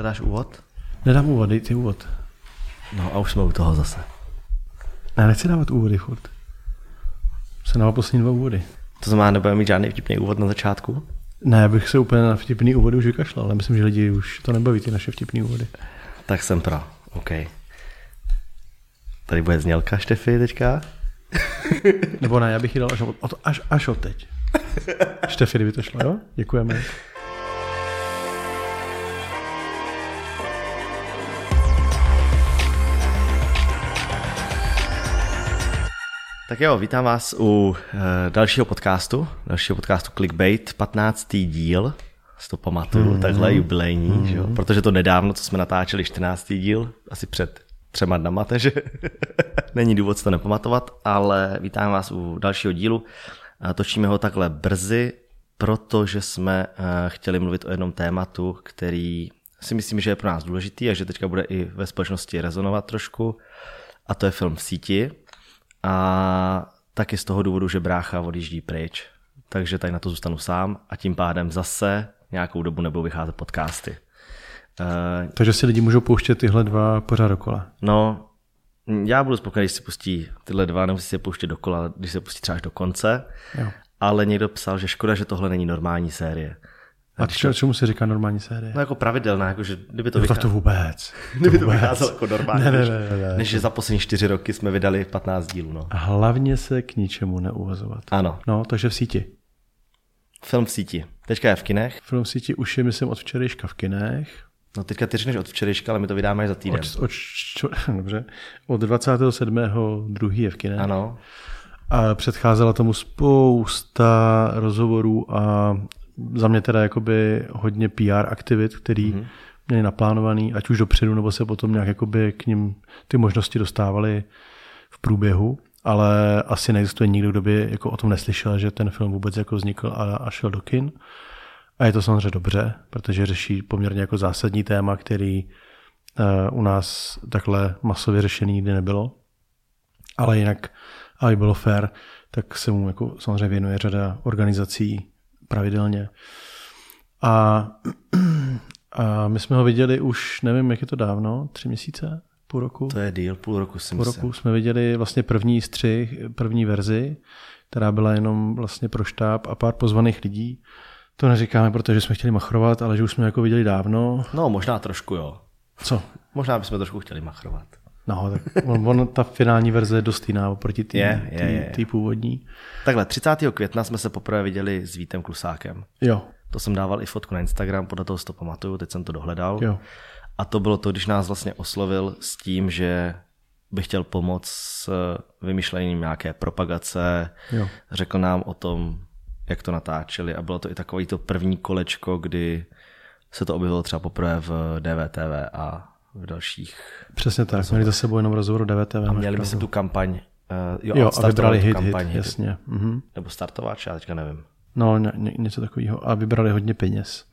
To dáš úvod? Nedám úvod, dej ty úvod. No a už jsme u toho zase. Ne, nechci dávat úvody furt. Se dává poslední dva úvody. To znamená, nebudeme mít žádný vtipný úvod na začátku? Ne, bych se úplně na vtipný úvody už vykašlal, ale myslím, že lidi už to nebaví, ty naše vtipný úvody. Tak jsem pro, OK. Tady bude znělka Štefy teďka. Nebo ne, já bych ji dal až od, až, až od teď. Štefy, kdyby to šlo, jo? Děkujeme. Tak jo, vítám vás u uh, dalšího podcastu, dalšího podcastu Clickbait, 15. díl, si to pamatuju, mm-hmm. takhle jubilejní, mm-hmm. že jo? protože to nedávno, co jsme natáčeli 14. díl, asi před třema dnama, takže není důvod to nepamatovat, ale vítám vás u dalšího dílu. Točíme ho takhle brzy, protože jsme uh, chtěli mluvit o jednom tématu, který si myslím, že je pro nás důležitý a že teďka bude i ve společnosti rezonovat trošku, a to je film v síti a taky z toho důvodu, že brácha odjíždí pryč. Takže tady na to zůstanu sám a tím pádem zase nějakou dobu nebudou vycházet podcasty. Uh, Takže si lidi můžou pouštět tyhle dva pořád dokola. No, já budu spokojený, když si pustí tyhle dva, nemusí si je pouštět dokola, když se pustí třeba až do konce. Jo. Ale někdo psal, že škoda, že tohle není normální série. A č- čemu se říká normální série? No jako pravidelná, jako že kdyby to no, vycházelo. to vůbec. kdyby to vycházelo jako normální. Ne, ne, ne, ne, ne. Než že za poslední čtyři roky jsme vydali 15 dílů. No. A hlavně se k ničemu neuvazovat. Ano. No, takže v síti. Film v síti. Teďka je v kinech. Film v síti už je, myslím, od včerejška v kinech. No teďka ty řekneš od včerejška, ale my to vydáme až za týden. Od, od, čo, dobře. Od 27.2. je v kinech. Ano. A předcházela tomu spousta rozhovorů a za mě teda jakoby hodně PR aktivit, který mm-hmm. měli naplánovaný, ať už dopředu, nebo se potom nějak jakoby k ním ty možnosti dostávaly v průběhu, ale asi neexistuje nikdo, kdo by jako o tom neslyšel, že ten film vůbec jako vznikl a, a šel do kin. A je to samozřejmě dobře, protože řeší poměrně jako zásadní téma, který uh, u nás takhle masově řešený nikdy nebylo. Ale jinak, aby bylo fair, tak se mu jako samozřejmě věnuje řada organizací, pravidelně. A, a my jsme ho viděli už, nevím, jak je to dávno, tři měsíce, půl roku? To je díl, půl roku si Půl myslím. roku jsme viděli vlastně první střih, první verzi, která byla jenom vlastně pro štáb a pár pozvaných lidí. To neříkáme, protože jsme chtěli machrovat, ale že už jsme jako viděli dávno. No, možná trošku, jo. Co? Možná bychom trošku chtěli machrovat. No, tak on, on, ta finální verze je dost jiná oproti té původní. Takhle, 30. května jsme se poprvé viděli s Vítem Klusákem. Jo. To jsem dával i fotku na Instagram, podle toho si to pamatuju, teď jsem to dohledal. Jo. A to bylo to, když nás vlastně oslovil s tím, že bych chtěl pomoct s vymýšlením nějaké propagace, jo. řekl nám o tom, jak to natáčeli a bylo to i takový to první kolečko, kdy se to objevilo třeba poprvé v DVTV a v dalších. Přesně tak, měli za sebou jenom rozhovor DVTV. A měli by se tu kampaň, uh, jo, jo a vybrali hit, kampaň hit, jasně. Mhm. Nebo startovač, já teďka nevím. No, ně, něco takového. A vybrali hodně peněz.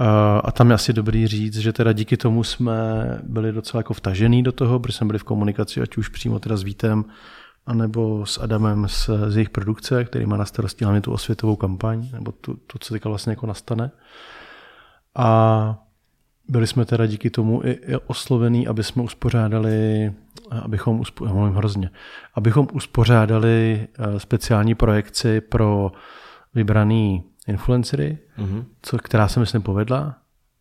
Uh, a tam je asi dobrý říct, že teda díky tomu jsme byli docela jako vtažený do toho, protože jsme byli v komunikaci, ať už přímo teda s Vítem, anebo s Adamem z, z jejich produkce, který má na starosti hlavně tu osvětovou kampaň, nebo tu, tu co teďka vlastně jako nastane. A byli jsme teda díky tomu i, oslovený, aby jsme uspořádali, abychom, uspo, mluvím hrozně, abychom uspořádali eh, speciální projekci pro vybraný influencery, mm-hmm. co, která se myslím povedla.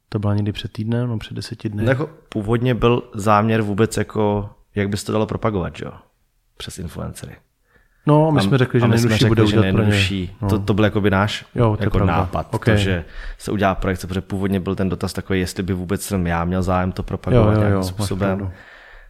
To byla někdy před týdnem, no před deseti dny. No jako původně byl záměr vůbec jako, jak by se to dalo propagovat, jo? Přes influencery. No, my a, jsme řekli, že nejjednodušší bude udělat pro ně. No. To, to byl jakoby náš jo, to jako nápad, okay. to, že se udělá projekt, protože původně byl ten dotaz takový, jestli by vůbec jsem já měl zájem to propagovat jo, jo, nějakým jo, způsobem.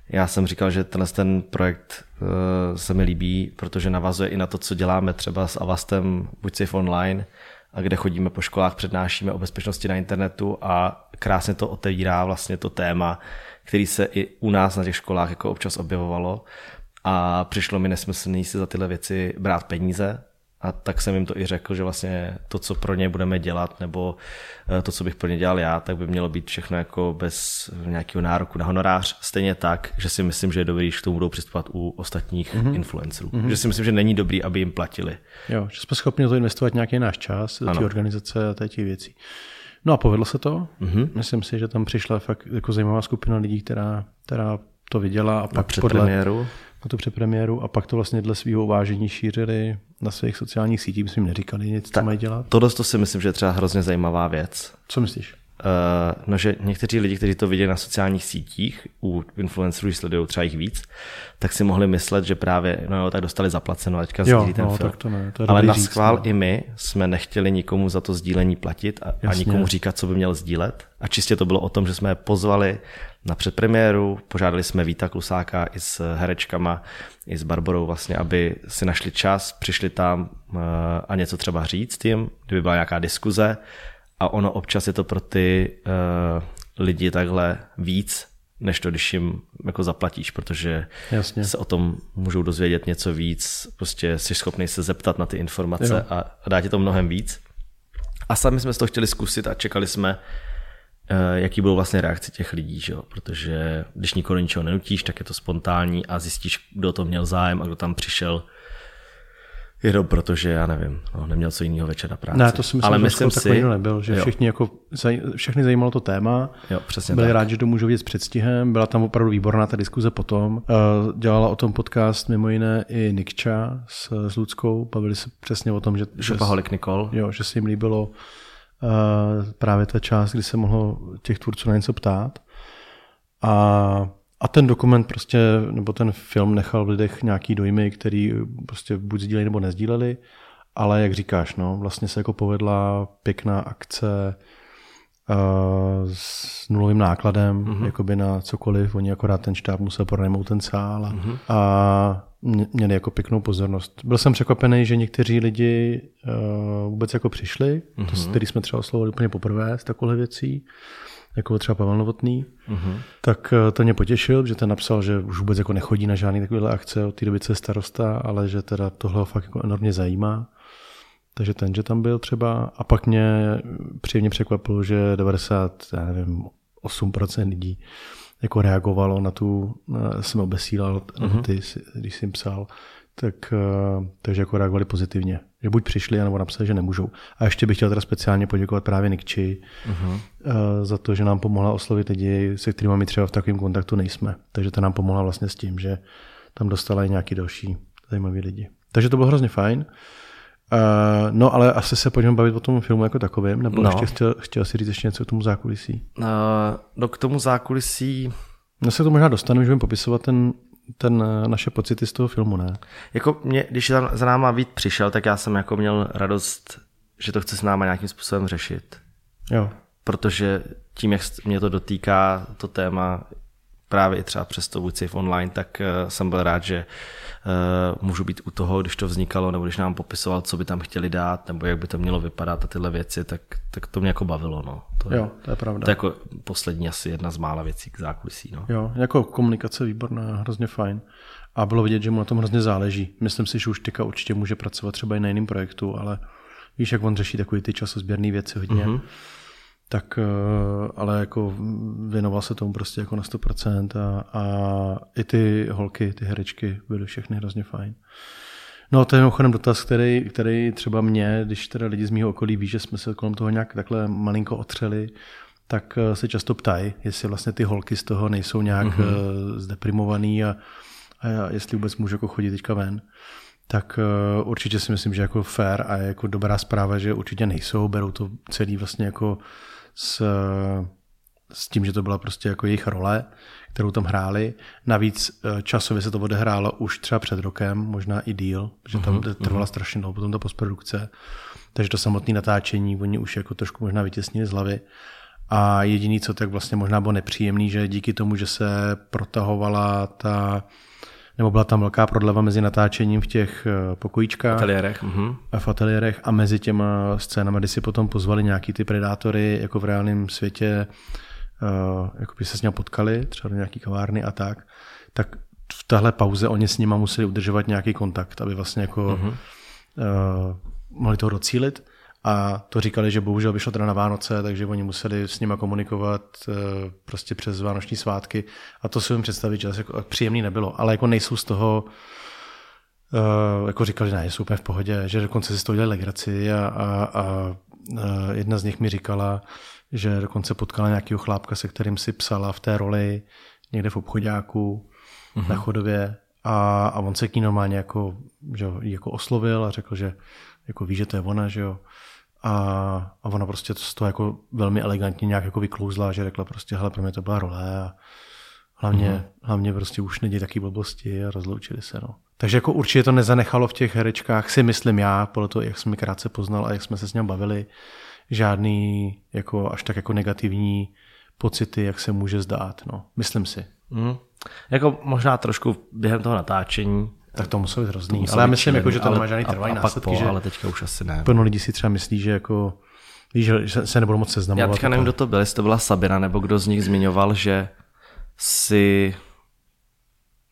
Já jsem říkal, že tenhle ten projekt uh, se mi líbí, protože navazuje i na to, co děláme třeba s Avastem, buď Safe Online, a kde chodíme po školách, přednášíme o bezpečnosti na internetu a krásně to otevírá vlastně to téma, který se i u nás na těch školách jako občas objevovalo a přišlo mi nesmyslný si za tyhle věci brát peníze, a tak jsem jim to i řekl, že vlastně to, co pro ně budeme dělat, nebo eh, to, co bych pro ně dělal já, tak by mělo být všechno jako bez nějakého nároku na honorář. Stejně tak, že si myslím, že je dobrý, že k tomu budou přistupovat u ostatních mm-hmm. influencerů. Mm-hmm. Že si myslím, že není dobrý, aby jim platili. Jo, že jsme schopni to investovat nějaký náš čas do té organizace a těch věcí. No a povedlo se to. Mm-hmm. Myslím si, že tam přišla fakt jako zajímavá skupina lidí, která, která to viděla a pak premiéru. Na to premiéru a pak to vlastně dle svého uvážení šířili na svých sociálních sítích, myslím, neříkali nic, co mají dělat. Tohle to si myslím, že je třeba hrozně zajímavá věc. Co myslíš? Uh, no, že někteří lidi, kteří to viděli na sociálních sítích, u influencerů sledují třeba jich víc, tak si mohli myslet, že právě, no jo, tak dostali zaplaceno, a teďka jo, ten no, film. Tak to ne, to Ale na schvál no. i my jsme nechtěli nikomu za to sdílení platit a, a nikomu říkat, co by měl sdílet. A čistě to bylo o tom, že jsme je pozvali na předpremiéru, požádali jsme Víta Klusáka i s herečkama, i s Barborou vlastně, aby si našli čas, přišli tam uh, a něco třeba říct jim, kdyby byla nějaká diskuze, a ono občas je to pro ty uh, lidi takhle víc, než to, když jim jako zaplatíš, protože Jasně. se o tom můžou dozvědět něco víc, prostě jsi schopný se zeptat na ty informace a, a dá ti to mnohem víc. A sami jsme to chtěli zkusit a čekali jsme, jaký budou vlastně reakce těch lidí, že jo? protože když nikoho ničeho nenutíš, tak je to spontánní a zjistíš, kdo to měl zájem a kdo tam přišel Jenom protože, já nevím, no, neměl co jiného večer na práci. Ne, to si myslím, Ale že myslím si, nebyl, že všichni jako, všechny zajímalo to téma, jo, přesně byli tak. rádi, že to můžou vidět s předstihem, byla tam opravdu výborná ta diskuze potom. Uh, dělala o tom podcast mimo jiné i Nikča s, s Ludskou, bavili se přesně o tom, že... Šopaholik Nikol. Jo, že se jim líbilo právě ta část, kdy se mohlo těch tvůrců na něco ptát. A a ten dokument prostě, nebo ten film nechal v lidech nějaký dojmy, který prostě buď sdíleli nebo nezdíleli, ale jak říkáš, no, vlastně se jako povedla pěkná akce s nulovým nákladem, mm-hmm. jakoby na cokoliv, oni akorát ten štáb musel pronajmout ten sál a, mm-hmm. a měli jako pěknou pozornost. Byl jsem překvapený, že někteří lidi uh, vůbec jako přišli, mm-hmm. to, který jsme třeba oslovili úplně poprvé z takové věcí jako třeba Pavel Novotný, uh-huh. tak eh, to mě potěšil, že ten napsal, že už vůbec jako nechodí na žádné takovéhle akce od té doby, co je starosta, ale že teda tohle ho fakt jako enormně zajímá. Takže ten, že tam byl třeba. A pak mě příjemně překvapilo, že 90, já nevím, 8% lidí jako reagovalo na tu, na, jsem obesílal, uh-huh. ty, když jsem psal, tak, eh, takže jako reagovali pozitivně. Že buď přišli, nebo napsali, že nemůžou. A ještě bych chtěl teda speciálně poděkovat právě Nikči uh-huh. za to, že nám pomohla oslovit lidi, se kterými my třeba v takovém kontaktu nejsme. Takže to nám pomohla vlastně s tím, že tam dostala i nějaký další zajímaví lidi. Takže to bylo hrozně fajn. Uh, no, ale asi se pojďme bavit o tom filmu jako takovém, nebo no. ještě chtěl, chtěl si říct ještě něco k tomu zákulisí? Uh, no k tomu zákulisí... No se to možná dostaneme, že budeme popisovat ten ten, eh, naše pocity z toho filmu, ne? Jako mě, když za, za náma Vít přišel, tak já jsem jako měl radost, že to chce s náma nějakým způsobem řešit. Jo. Protože tím, jak mě to dotýká, to téma, právě i třeba přes to buď online, tak uh, jsem byl rád, že uh, můžu být u toho, když to vznikalo, nebo když nám popisoval, co by tam chtěli dát, nebo jak by to mělo vypadat a tyhle věci, tak, tak to mě jako bavilo. No. To jo, to je pravda. To je jako poslední asi jedna z mála věcí k zákulisí. No. Jo, jako komunikace výborná, hrozně fajn. A bylo vidět, že mu na tom hrozně záleží. Myslím si, že už teďka určitě může pracovat třeba i na jiném projektu, ale víš, jak on řeší takový ty časozběrné věci hodně. Mm-hmm tak eh, ale jako věnoval se tomu prostě jako na 100% a, a i ty holky, ty herečky byly všechny hrozně fajn. No to je mimochodem dotaz, který, který třeba mě, když teda lidi z mého okolí ví, že jsme se kolem toho nějak takhle malinko otřeli, tak eh, se často ptají, jestli vlastně ty holky z toho nejsou nějak mm-hmm. zdeprimovaný a, a jestli vůbec můžu jako chodit teďka ven. Tak uh, určitě si myslím, že jako fair a jako dobrá zpráva, že určitě nejsou, berou to celý vlastně jako s, s tím, že to byla prostě jako jejich role, kterou tam hráli. Navíc eh, časově se to odehrálo už třeba před rokem, možná i díl, že tam uh-huh, trvala uh-huh. strašně dlouho potom ta postprodukce. Takže to samotné natáčení oni už jako trošku možná vytěsnili z hlavy. A jediný, co tak vlastně možná bylo nepříjemný, že díky tomu, že se protahovala ta nebo byla tam velká prodleva mezi natáčením v těch eh, pokojíčkách. Ateliérech. Uh-huh. V ateliérech a mezi těma scénami, kdy si potom pozvali nějaký ty predátory jako v reálném světě, uh, jako by se s ním potkali, třeba do nějaký kavárny a tak, tak v tahle pauze oni s nima museli udržovat nějaký kontakt, aby vlastně jako uh-huh. uh, mohli toho docílit. A to říkali, že bohužel vyšlo teda na Vánoce, takže oni museli s nima komunikovat eh, prostě přes vánoční svátky. A to si jim představit, že jako příjemný nebylo. Ale jako nejsou z toho, uh, jako říkali, ne, jsou úplně v pohodě, že dokonce si z toho dělali legraci a, a, a jedna z nich mi říkala, že dokonce potkala nějakého chlápka, se kterým si psala v té roli někde v obchodáku mm-hmm. na chodově a, a on se k ní normálně jako, že jako oslovil a řekl, že jako ví, že to je ona, že jo. A, a ona prostě z toho jako velmi elegantně nějak jako vyklouzla, že řekla prostě, hele, pro mě to byla role a hlavně, mm-hmm. hlavně prostě už nedějí taky blbosti a rozloučili se, no. Takže jako určitě to nezanechalo v těch herečkách, si myslím já, podle toho, jak jsme krátce poznal a jak jsme se s ním bavili, žádný jako až tak jako negativní pocity, jak se může zdát, no. Myslím si. Mm. Jako možná trošku během toho natáčení. Tak to muselo být hrozný. Ale já myslím, jako, že to nemá žádný trvalý následky. Po, že ale teďka už asi ne. Plno lidí si třeba myslí, že jako Víš, že se nebudou moc seznamovat. Já teďka nevím, kdo to byl, jestli to byla Sabina, nebo kdo z nich zmiňoval, že si...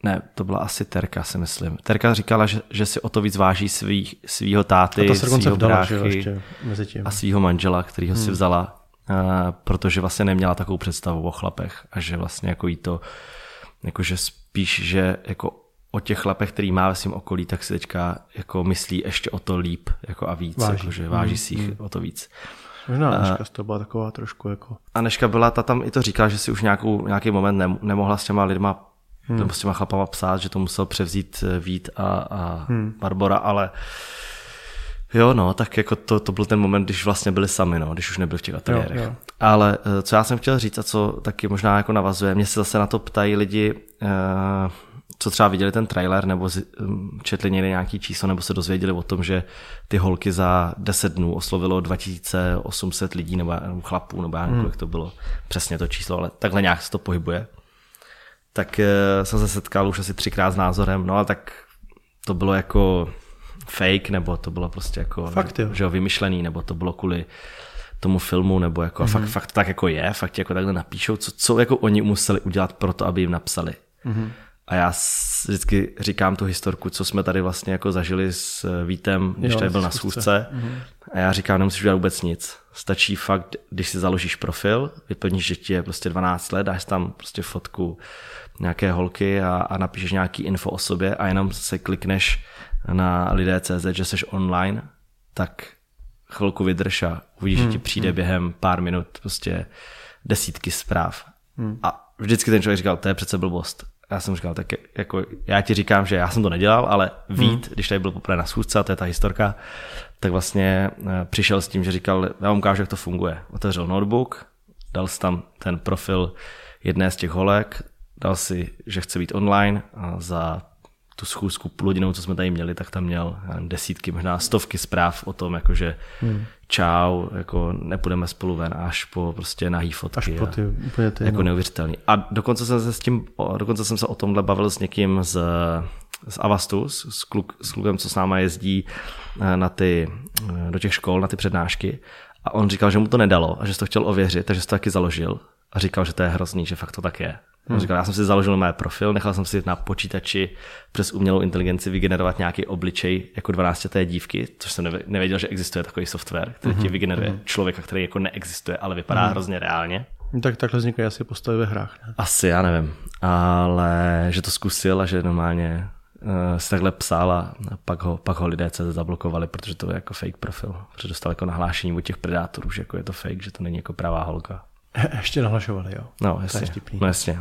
Ne, to byla asi Terka, si myslím. Terka říkala, že, že si o to víc váží svý, svýho táty, svýho bráchy a svýho manžela, který ho hmm. si vzala, uh, protože vlastně neměla takovou představu o chlapech a že vlastně jako jí to jakože spíš, že jako o těch chlapech, který má ve svém okolí, tak si teďka jako myslí ještě o to líp jako a víc, váží, jakože váží si jich mm. o to víc. Možná Neška to byla taková trošku jako... A Neška byla, ta tam i to říká, že si už nějakou, nějaký moment nemohla s těma lidma hmm. nebo s těma chlapama psát, že to musel převzít eh, Vít a, a hmm. Barbora, ale Jo, no, tak jako to, to byl ten moment, když vlastně byli sami, no, když už nebyli v těch ateliérech. Jo, jo. Ale eh, co já jsem chtěl říct a co taky možná jako navazuje, mě se zase na to ptají lidi, eh, co třeba viděli ten trailer, nebo hm, četli někde nějaký číslo, nebo se dozvěděli o tom, že ty holky za 10 dnů oslovilo 2800 lidí, nebo chlapů, nebo já nevím, hmm. kolik to bylo přesně to číslo, ale takhle nějak se to pohybuje. Tak eh, jsem se setkal už asi třikrát s názorem, no a tak to bylo jako fake, nebo to bylo prostě jako fakt, jo. Že jo, vymyšlený, nebo to bylo kvůli tomu filmu, nebo jako mm-hmm. fakt, fakt tak jako je, fakt jako takhle napíšou, co, co jako oni museli udělat pro to, aby jim napsali. Mm-hmm. A já vždycky říkám tu historku, co jsme tady vlastně jako zažili s eh, Vítem, když jo, tady byl na schůzce. Mm-hmm. A já říkám, nemusíš udělat vůbec nic. Stačí fakt, když si založíš profil, vyplníš, že ti je prostě 12 let, dáš tam prostě fotku nějaké holky a, a napíšeš nějaký info o sobě a jenom se klikneš na lidé.cz, že jsi online, tak chvilku vydrž a uvidíš, hmm. že ti hmm, přijde hmm. během pár minut prostě desítky zpráv. Hmm. A vždycky ten člověk říkal, to je přece blbost. Já jsem říkal, tak jako já ti říkám, že já jsem to nedělal, ale Vít, hmm. když tady byl poprvé na schůzce, a to je ta historka, tak vlastně eh, přišel s tím, že říkal, já vám ukážu, jak to funguje. Otevřel notebook, dal si tam ten profil jedné z těch holek, dal si, že chce být online a za tu schůzku půl hodinou, co jsme tady měli, tak tam měl nevím, desítky, možná stovky zpráv o tom, jakože hmm. čau, jako nepůjdeme spolu ven, až po prostě nahý fotky. Až po ty, úplně ty, jako no. neuvěřitelný. A dokonce jsem se s tím, dokonce jsem se o tomhle bavil s někým z, z Avastu, s, kluk, s klukem, co s náma jezdí eh, na ty, eh, do těch škol, na ty přednášky. A on říkal, že mu to nedalo a že to chtěl ověřit, takže to taky založil. A říkal, že to je hrozný, že fakt to tak je. Hmm. Říkal, já jsem si založil mé profil, nechal jsem si na počítači přes umělou inteligenci vygenerovat nějaký obličej jako 12 té dívky, což jsem nevěděl, že existuje takový software, který hmm. ti vygeneruje hmm. člověka, který jako neexistuje, ale vypadá hmm. hrozně reálně. No, tak takhle vznikají asi postavy ve hrách. Ne? Asi, já nevím. Ale že to zkusil a že normálně uh, si takhle psal a pak ho, pak ho lidé se zablokovali, protože to je jako fake profil. Protože dostal jako nahlášení od těch predátorů, že jako je to fake, že to není jako pravá holka. Ještě nahlašovali, jo. No, jasně. No, jasně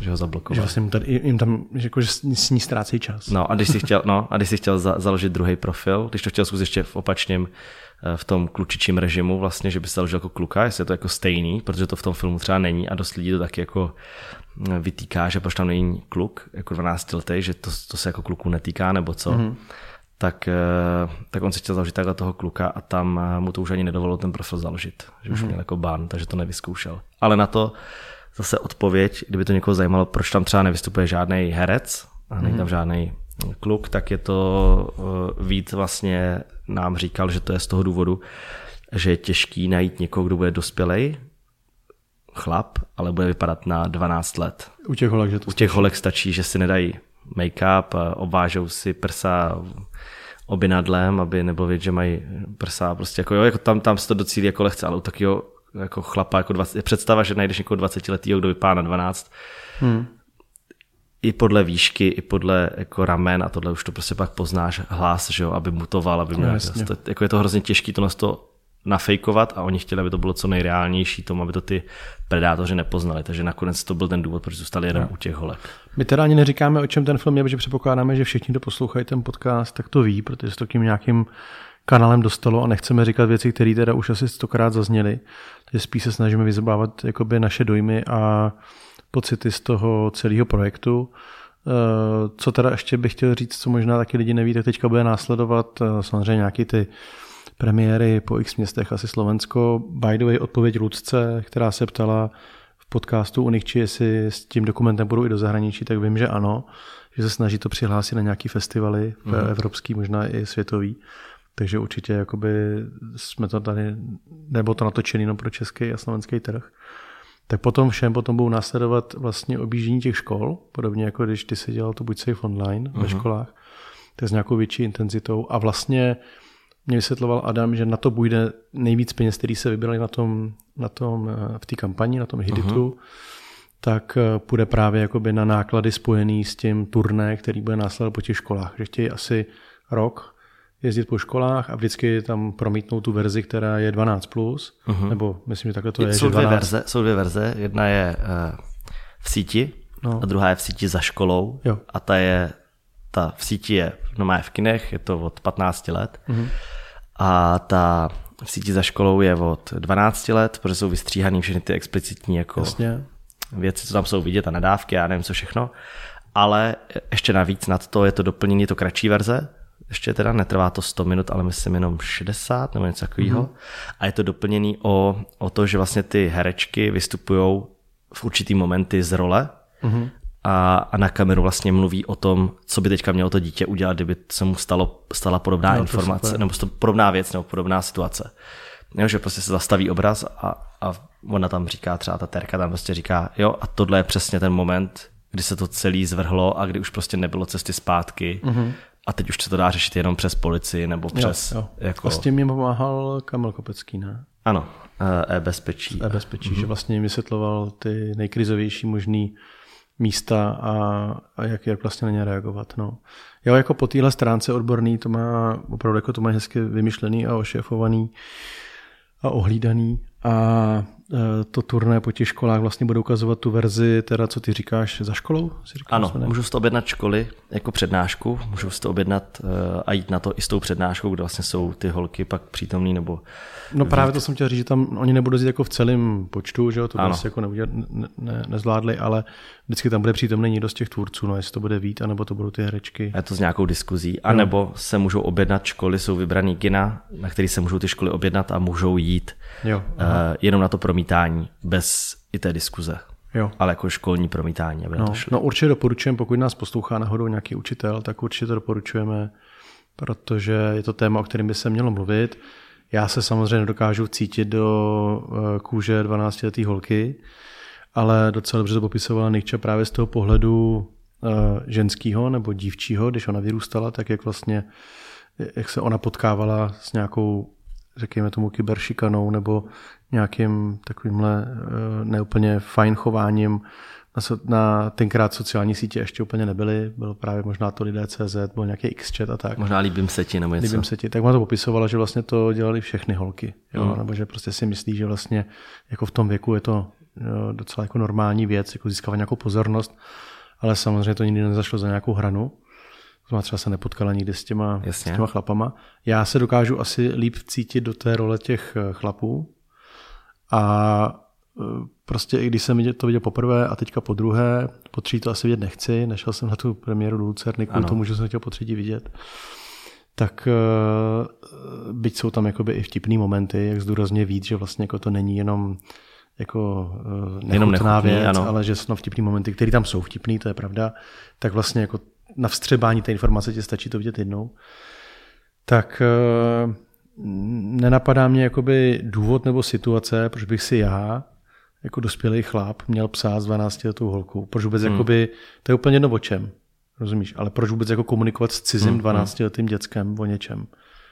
že ho zablokovali. Že vlastně tady, jim tam, že, jako, že s ní ztrácejí čas. No a když si chtěl, no, a když si chtěl za, založit druhý profil, když to chtěl zkusit ještě v opačném, eh, v tom klučičím režimu vlastně, že by se založil jako kluka, jestli je to jako stejný, protože to v tom filmu třeba není a dost lidí to taky jako eh, vytýká, že proč tam není kluk, jako 12 letý, že to, to se jako kluku netýká nebo co. Mm-hmm tak, eh, tak on si chtěl založit takhle toho kluka a tam mu to už ani nedovolilo ten profil založit, že už mm-hmm. měl jako ban, takže to nevyzkoušel. Ale na to zase odpověď, kdyby to někoho zajímalo, proč tam třeba nevystupuje žádný herec a není tam mhm. žádný kluk, tak je to uh, Vít vlastně nám říkal, že to je z toho důvodu, že je těžký najít někoho, kdo bude dospělej, chlap, ale bude vypadat na 12 let. U těch holek, že to U těch holek stačí, že si nedají make-up, obvážou si prsa obinadlem, aby nebylo vědět, že mají prsa. Prostě jako, jo, jako tam, tam se to docílí jako lehce, ale u takového jako chlapa, jako 20, představa, že najdeš někoho 20 letýho, kdo vypadá na 12, hmm. i podle výšky, i podle jako ramen a tohle už to prostě pak poznáš hlas, že jo, aby mutoval, aby měl, to, jako je to hrozně těžký to to nafejkovat a oni chtěli, aby to bylo co nejreálnější tomu, aby to ty predátoři nepoznali. Takže nakonec to byl ten důvod, proč zůstali jenom no. u těch holek. My teda ani neříkáme, o čem ten film je, protože předpokládáme, že všichni, kdo poslouchají ten podcast, tak to ví, protože se to tím nějakým kanálem dostalo a nechceme říkat věci, které teda už asi stokrát zazněly. Takže spíš se snažíme vyzbávat jakoby naše dojmy a pocity z toho celého projektu. Eh, co teda ještě bych chtěl říct, co možná taky lidi neví, tak teďka bude následovat eh, samozřejmě nějaký ty premiéry po x městech, asi Slovensko. By the way, odpověď Lucce, která se ptala v podcastu u Nikči, jestli s tím dokumentem budou i do zahraničí, tak vím, že ano, že se snaží to přihlásit na nějaký festivaly mm. evropský, možná i světový. Takže určitě jakoby jsme to tady, nebo to natočený jenom pro český a slovenský trh. Tak potom všem potom budou následovat vlastně objíždění těch škol, podobně jako když ty se dělal to buď safe online uh-huh. ve mhm. školách, tak s nějakou větší intenzitou. A vlastně mě vysvětloval Adam, že na to bude nejvíc peněz, který se vybrali na tom, na tom eh, v té kampani, na tom Hiditu, uh-huh. tak eh, půjde právě jakoby na náklady spojený s tím turné, který bude následovat po těch školách. Že chtějí asi rok jezdit po školách a vždycky tam promítnou tu verzi, která je 12+, plus, uh-huh. nebo myslím, že takhle to je. Jsou, že 12... dvě verze, jsou dvě verze, jedna je uh, v síti no. a druhá je v síti za školou jo. a ta je, ta v síti je, no má je v kinech, je to od 15 let uh-huh. A ta v síti za školou je od 12 let, protože jsou vystříhaný všechny ty explicitní jako Jasně. věci, co tam jsou vidět a nadávky a nevím co všechno. Ale ještě navíc nad to je to doplnění, to kratší verze, ještě teda netrvá to 100 minut, ale myslím jenom 60 nebo něco takového. Mm-hmm. A je to doplněný o, o to, že vlastně ty herečky vystupují v určitý momenty z role mm-hmm. A, a na kameru vlastně mluví o tom, co by teďka mělo to dítě udělat, kdyby se mu stalo, stala podobná no, informace, nebo podobná věc, nebo podobná situace. Jo, že prostě se zastaví obraz a, a ona tam říká, třeba ta Terka tam prostě říká, jo, a tohle je přesně ten moment, kdy se to celý zvrhlo a kdy už prostě nebylo cesty zpátky. Mm-hmm a teď už se to dá řešit jenom přes policii nebo přes... Jo, jo. Jako... A s tím mi pomáhal Kamil Kopecký, ne? Ano, eh, e-bezpečí. E-bezpečí, mm-hmm. že vlastně jim vysvětloval ty nejkrizovější možný místa a, a jak, jak vlastně na ně reagovat. No. Jo, jako po téhle stránce odborný to má opravdu jako to má hezky vymyšlený a ošefovaný a ohlídaný a to turné po těch školách vlastně bude ukazovat tu verzi, teda co ty říkáš, za školou? Si říkáš, ano, můžu si to objednat školy jako přednášku, můžu si to objednat e, a jít na to i s tou přednáškou, kde vlastně jsou ty holky pak přítomný nebo No právě to jsem chtěl říct, že tam oni nebudou jít jako v celém počtu, že jo, to vlastně jako neudělat, ne, ne, nezvládli, ale vždycky tam bude přítomný někdo z těch tvůrců, no jestli to bude vít, anebo to budou ty herečky. Je to s nějakou diskuzí, anebo no. se můžou objednat školy, jsou vybraný kina, na který se můžou ty školy objednat a můžou jít jo, uh, jenom na to promítání, bez i té diskuze. Jo. Ale jako školní promítání. Aby no, to šli. no určitě doporučujeme, pokud nás poslouchá náhodou nějaký učitel, tak určitě to doporučujeme, protože je to téma, o kterém by se mělo mluvit. Já se samozřejmě dokážu cítit do eh, kůže 12-leté holky, ale docela dobře to popisovala Nikča právě z toho pohledu eh, ženského nebo dívčího, když ona vyrůstala, tak jak vlastně, jak se ona potkávala s nějakou, řekněme tomu, kyberšikanou nebo nějakým takovýmhle eh, neúplně fajn chováním na, na tenkrát sociální sítě ještě úplně nebyly, bylo právě možná to lidé CZ, byl nějaký Xchat a tak. Možná líbím se ti nebo něco. Líbím se ti, tak má to popisovala, že vlastně to dělali všechny holky, jo? Mm. nebo že prostě si myslí, že vlastně jako v tom věku je to docela jako normální věc, jako získávat nějakou pozornost, ale samozřejmě to nikdy nezašlo za nějakou hranu. To třeba se nepotkala nikdy s těma, s těma chlapama. Já se dokážu asi líp cítit do té role těch eh, chlapů a prostě i když jsem to viděl poprvé a teďka po druhé, po třetí to asi vidět nechci, nešel jsem na tu premiéru do Lucerny kvůli tomu, že jsem chtěl po třetí vidět, tak eh, byť jsou tam jakoby i vtipný momenty, jak zdůrazně víc, že vlastně jako to není jenom jako eh, jenom nechutná věc, ano. ale že jsou vtipný momenty, které tam jsou vtipný, to je pravda, tak vlastně jako na vstřebání té informace ti stačí to vidět jednou. Tak nenapadá mě jakoby důvod nebo situace, proč bych si já jako dospělý chlap měl psát s 12 letou holkou. Proč vůbec hmm. jakoby, to je úplně jedno o čem, rozumíš, ale proč vůbec jako komunikovat s cizím 12 hmm, hmm. letým dětskem o něčem,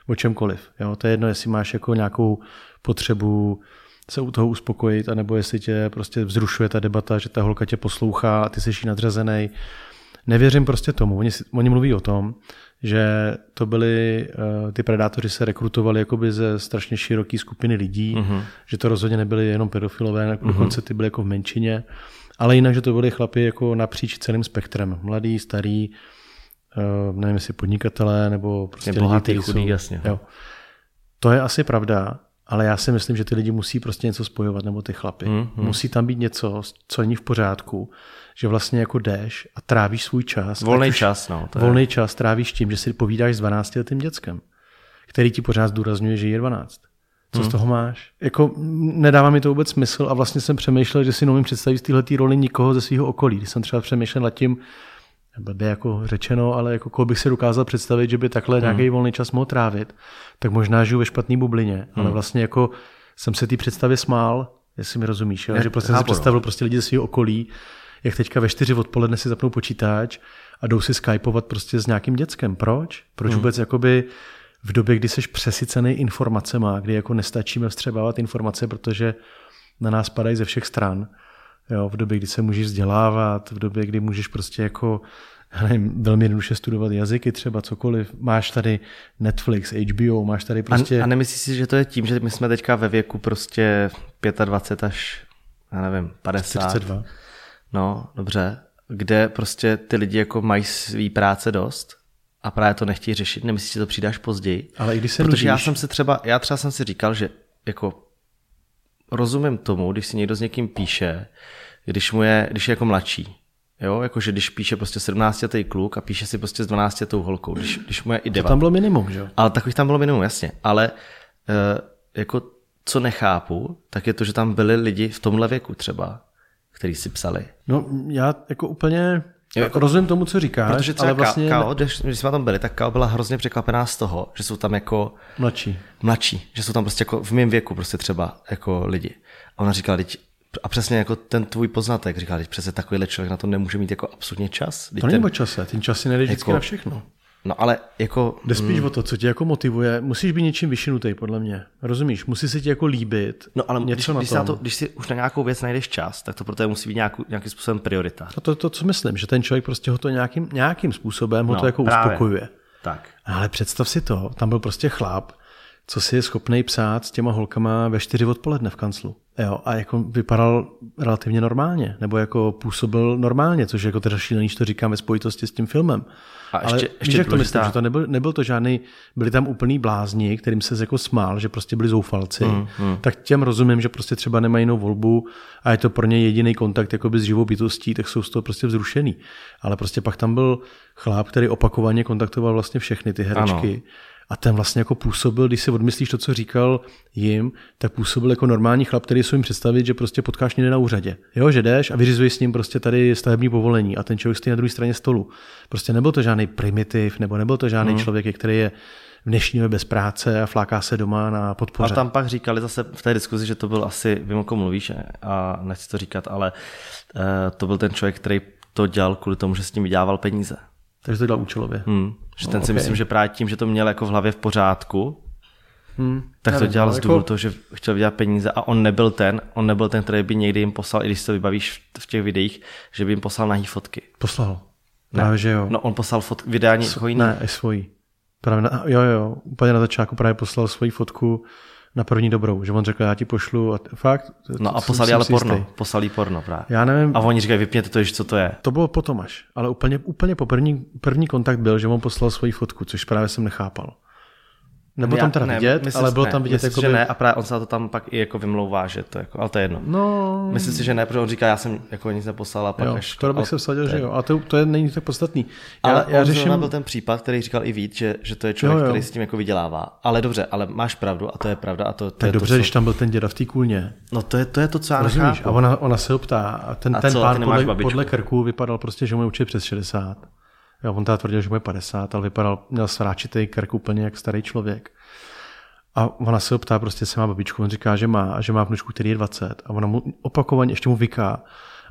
o čemkoliv. Jo? To je jedno, jestli máš jako nějakou potřebu se u toho uspokojit, anebo jestli tě prostě vzrušuje ta debata, že ta holka tě poslouchá a ty jsi nadřazený. Nevěřím prostě tomu. Oni, oni mluví o tom, že to byly, uh, ty predátoři se rekrutovali jakoby ze strašně široké skupiny lidí, uh-huh. že to rozhodně nebyly jenom pedofilové, uh-huh. dokonce ty byly jako v menšině, ale jinak, že to byly chlapy jako napříč celým spektrem. Mladý, starý, uh, nevím jestli podnikatelé, nebo prostě lidi, bohatý, chudý, jsou, jasně. Jo. To je asi pravda, ale já si myslím, že ty lidi musí prostě něco spojovat, nebo ty chlapy. Hmm, hmm. Musí tam být něco, co není v pořádku, že vlastně jako jdeš a trávíš svůj čas. Volný čas, no. To volný je. čas trávíš tím, že si povídáš s 12 letým dětskem, který ti pořád zdůrazňuje, že je 12. Co hmm. z toho máš? Jako, nedává mi to vůbec smysl a vlastně jsem přemýšlel, že si neumím představit z této roli nikoho ze svého okolí. Když jsem třeba přemýšlel nad tím, blbě jako řečeno, ale jako koho bych si dokázal představit, že by takhle hmm. nějaký volný čas mohl trávit, tak možná žiju ve špatné bublině, hmm. ale vlastně jako jsem se té představě smál, jestli mi rozumíš, jo? že prostě jsem si představil prostě lidi ze svého okolí, jak teďka ve čtyři odpoledne si zapnou počítač a jdou si skypovat prostě s nějakým dětskem. Proč? Proč hmm. vůbec jakoby v době, kdy jsi přesycený informacema, kdy jako nestačíme vstřebávat informace, protože na nás padají ze všech stran, Jo, v době, kdy se můžeš vzdělávat, v době, kdy můžeš prostě jako nevím, velmi jednoduše studovat jazyky, třeba cokoliv. Máš tady Netflix, HBO, máš tady prostě... A, a nemyslíš si, že to je tím, že my jsme teďka ve věku prostě 25 až, já nevím, 50. 42. No, dobře. Kde prostě ty lidi jako mají svý práce dost a právě to nechtějí řešit. Nemyslíš, že to přidáš později? Ale i když se Protože nudíš... já jsem se třeba, já třeba jsem si říkal, že jako rozumím tomu, když si někdo s někým píše, když, mu je, když je jako mladší. Jo, jakože když píše prostě 17 letý kluk a píše si prostě s 12 letou holkou, když, když mu je i 9. To tam bylo minimum, že jo? Ale takových tam bylo minimum, jasně. Ale uh, jako co nechápu, tak je to, že tam byli lidi v tomhle věku třeba, který si psali. No já jako úplně jako, rozumím tomu, co říkáš, protože třeba ale vlastně... Kao, když, když jsme tam byli, tak Kao byla hrozně překvapená z toho, že jsou tam jako... Mladší. Mladší, že jsou tam prostě jako v mém věku prostě třeba jako lidi. A ona říkala, teď a přesně jako ten tvůj poznatek, říkal, teď přece takovýhle člověk na to nemůže mít jako absolutně čas. To není o čase, ten čas si nejdeš jako, na všechno. No ale jako... Jde spíš mm, o to, co tě jako motivuje. Musíš být něčím vyšinutý, podle mě. Rozumíš? Musí se ti jako líbit. No ale něco když, na když, to, když si už na nějakou věc najdeš čas, tak to pro tebe musí být nějakou, nějakým způsobem priorita. No to, to, co myslím, že ten člověk prostě ho to nějakým, nějakým způsobem ho no, to jako právě. uspokojuje. Tak. Ale představ si to, tam byl prostě chlap, co si je schopný psát s těma holkama ve čtyři odpoledne v kanclu. Jo, a jako vypadal relativně normálně, nebo jako působil normálně, což jako teda šílený, to říkám ve spojitosti s tím filmem. A ještě, Ale ještě víš, jak to myslím, že to nebyl, nebyl to žádný, byli tam úplný blázni, kterým se jako smál, že prostě byli zoufalci, mm, mm. tak těm rozumím, že prostě třeba nemají jinou volbu a je to pro ně jediný kontakt jakoby s živou bytostí, tak jsou z toho prostě vzrušený. Ale prostě pak tam byl chlap, který opakovaně kontaktoval vlastně všechny ty herečky. Ano a ten vlastně jako působil, když si odmyslíš to, co říkal jim, tak působil jako normální chlap, který si jim představit, že prostě potkáš někde na úřadě. Jo, že jdeš a vyřizuješ s ním prostě tady stavební povolení a ten člověk stojí na druhé straně stolu. Prostě nebyl to žádný primitiv, nebo nebyl to žádný hmm. člověk, který je v dnešní bez práce a fláká se doma na podpoře. A tam pak říkali zase v té diskuzi, že to byl asi, vím, o kom mluvíš a nechci to říkat, ale uh, to byl ten člověk, který to dělal kvůli tomu, že s ním vydělával peníze. Takže to dělal účelově. Hmm. Že ten si okay. myslím, že právě tím, že to měl jako v hlavě v pořádku, hmm. tak to dělal z důvodu jako... toho, že chtěl vydělat peníze a on nebyl ten, on nebyl ten, který by někdy jim poslal, i když se to vybavíš v těch videích, že by jim poslal nahý fotky. Poslal. Ne. Právě, že jo. No on poslal fotky, vydání svojí. Ne, i svojí. Právě na, jo, jo, úplně na začátku právě poslal svoji fotku na první dobrou, že on řekl, já ti pošlu a fakt. No a poslali ale porno, jistý. poslali porno právě. Já nevím. A oni říkají, vypněte to, co to je. To bylo potom až, ale úplně, úplně po první, první kontakt byl, že on poslal svoji fotku, což právě jsem nechápal. Nebylo tam teda ne, vidět, myslím, ale bylo ne, tam vidět myslím, že ne a právě on se to tam pak i jako vymlouvá, že to jako, ale to je jedno. No. Myslím si, že ne, protože on říká, já jsem jako nic neposlal a pak jo, až... Skoro bych se vsadil, že jo, a to, to je, není tak podstatný. Já, ale já řeším... byl ten případ, který říkal i Vít, že, že to je člověk, jo, jo. který s tím jako vydělává. Ale dobře, ale máš pravdu a to je pravda. A to, to tak je dobře, to, když tam byl ten děda v té kůlně. No to je, to je to, co já Rozumíš? A ona, ona se optá a ten, a ten co, pán podle, podle krku vypadal prostě, že mu je přes 60. Jo, on teda tvrdil, že mu je 50, ale vypadal, měl sráčitý krk úplně jak starý člověk. A ona se optá, prostě, jestli má babičku. On říká, že má a že má vnučku, který je 20. A ona mu opakovaně ještě mu vyká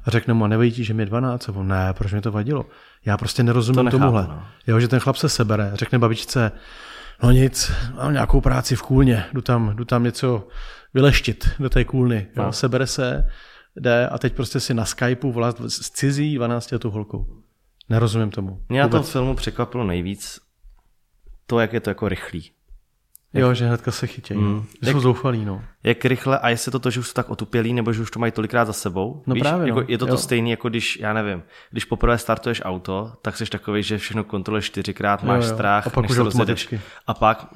a řekne mu, a nevidí, že mi je 12. A on, ne, proč mi to vadilo? Já prostě nerozumím to nechápu, tomuhle. No. Jo, že ten chlap se sebere, řekne babičce, no nic, mám nějakou práci v kůlně, jdu tam, jdu tam něco vyleštit do té kůlny. Jo, no. Sebere se, jde a teď prostě si na Skypeu volá s cizí 12 letou holkou. Nerozumím tomu. Mě na tom filmu překvapilo nejvíc to, jak je to jako rychlý. Jo, že hnedka se chytějí. Mm. Že jsou zoufalí, no. Jak rychle, a jestli to to, že už jsou tak otupělí, nebo že už to mají tolikrát za sebou. No víš, právě, jako, no. Je to jo. to stejné, jako když, já nevím, když poprvé startuješ auto, tak jsi takový, že všechno kontroluješ čtyřikrát, máš jo, jo. strach, a pak už automaticky. A pak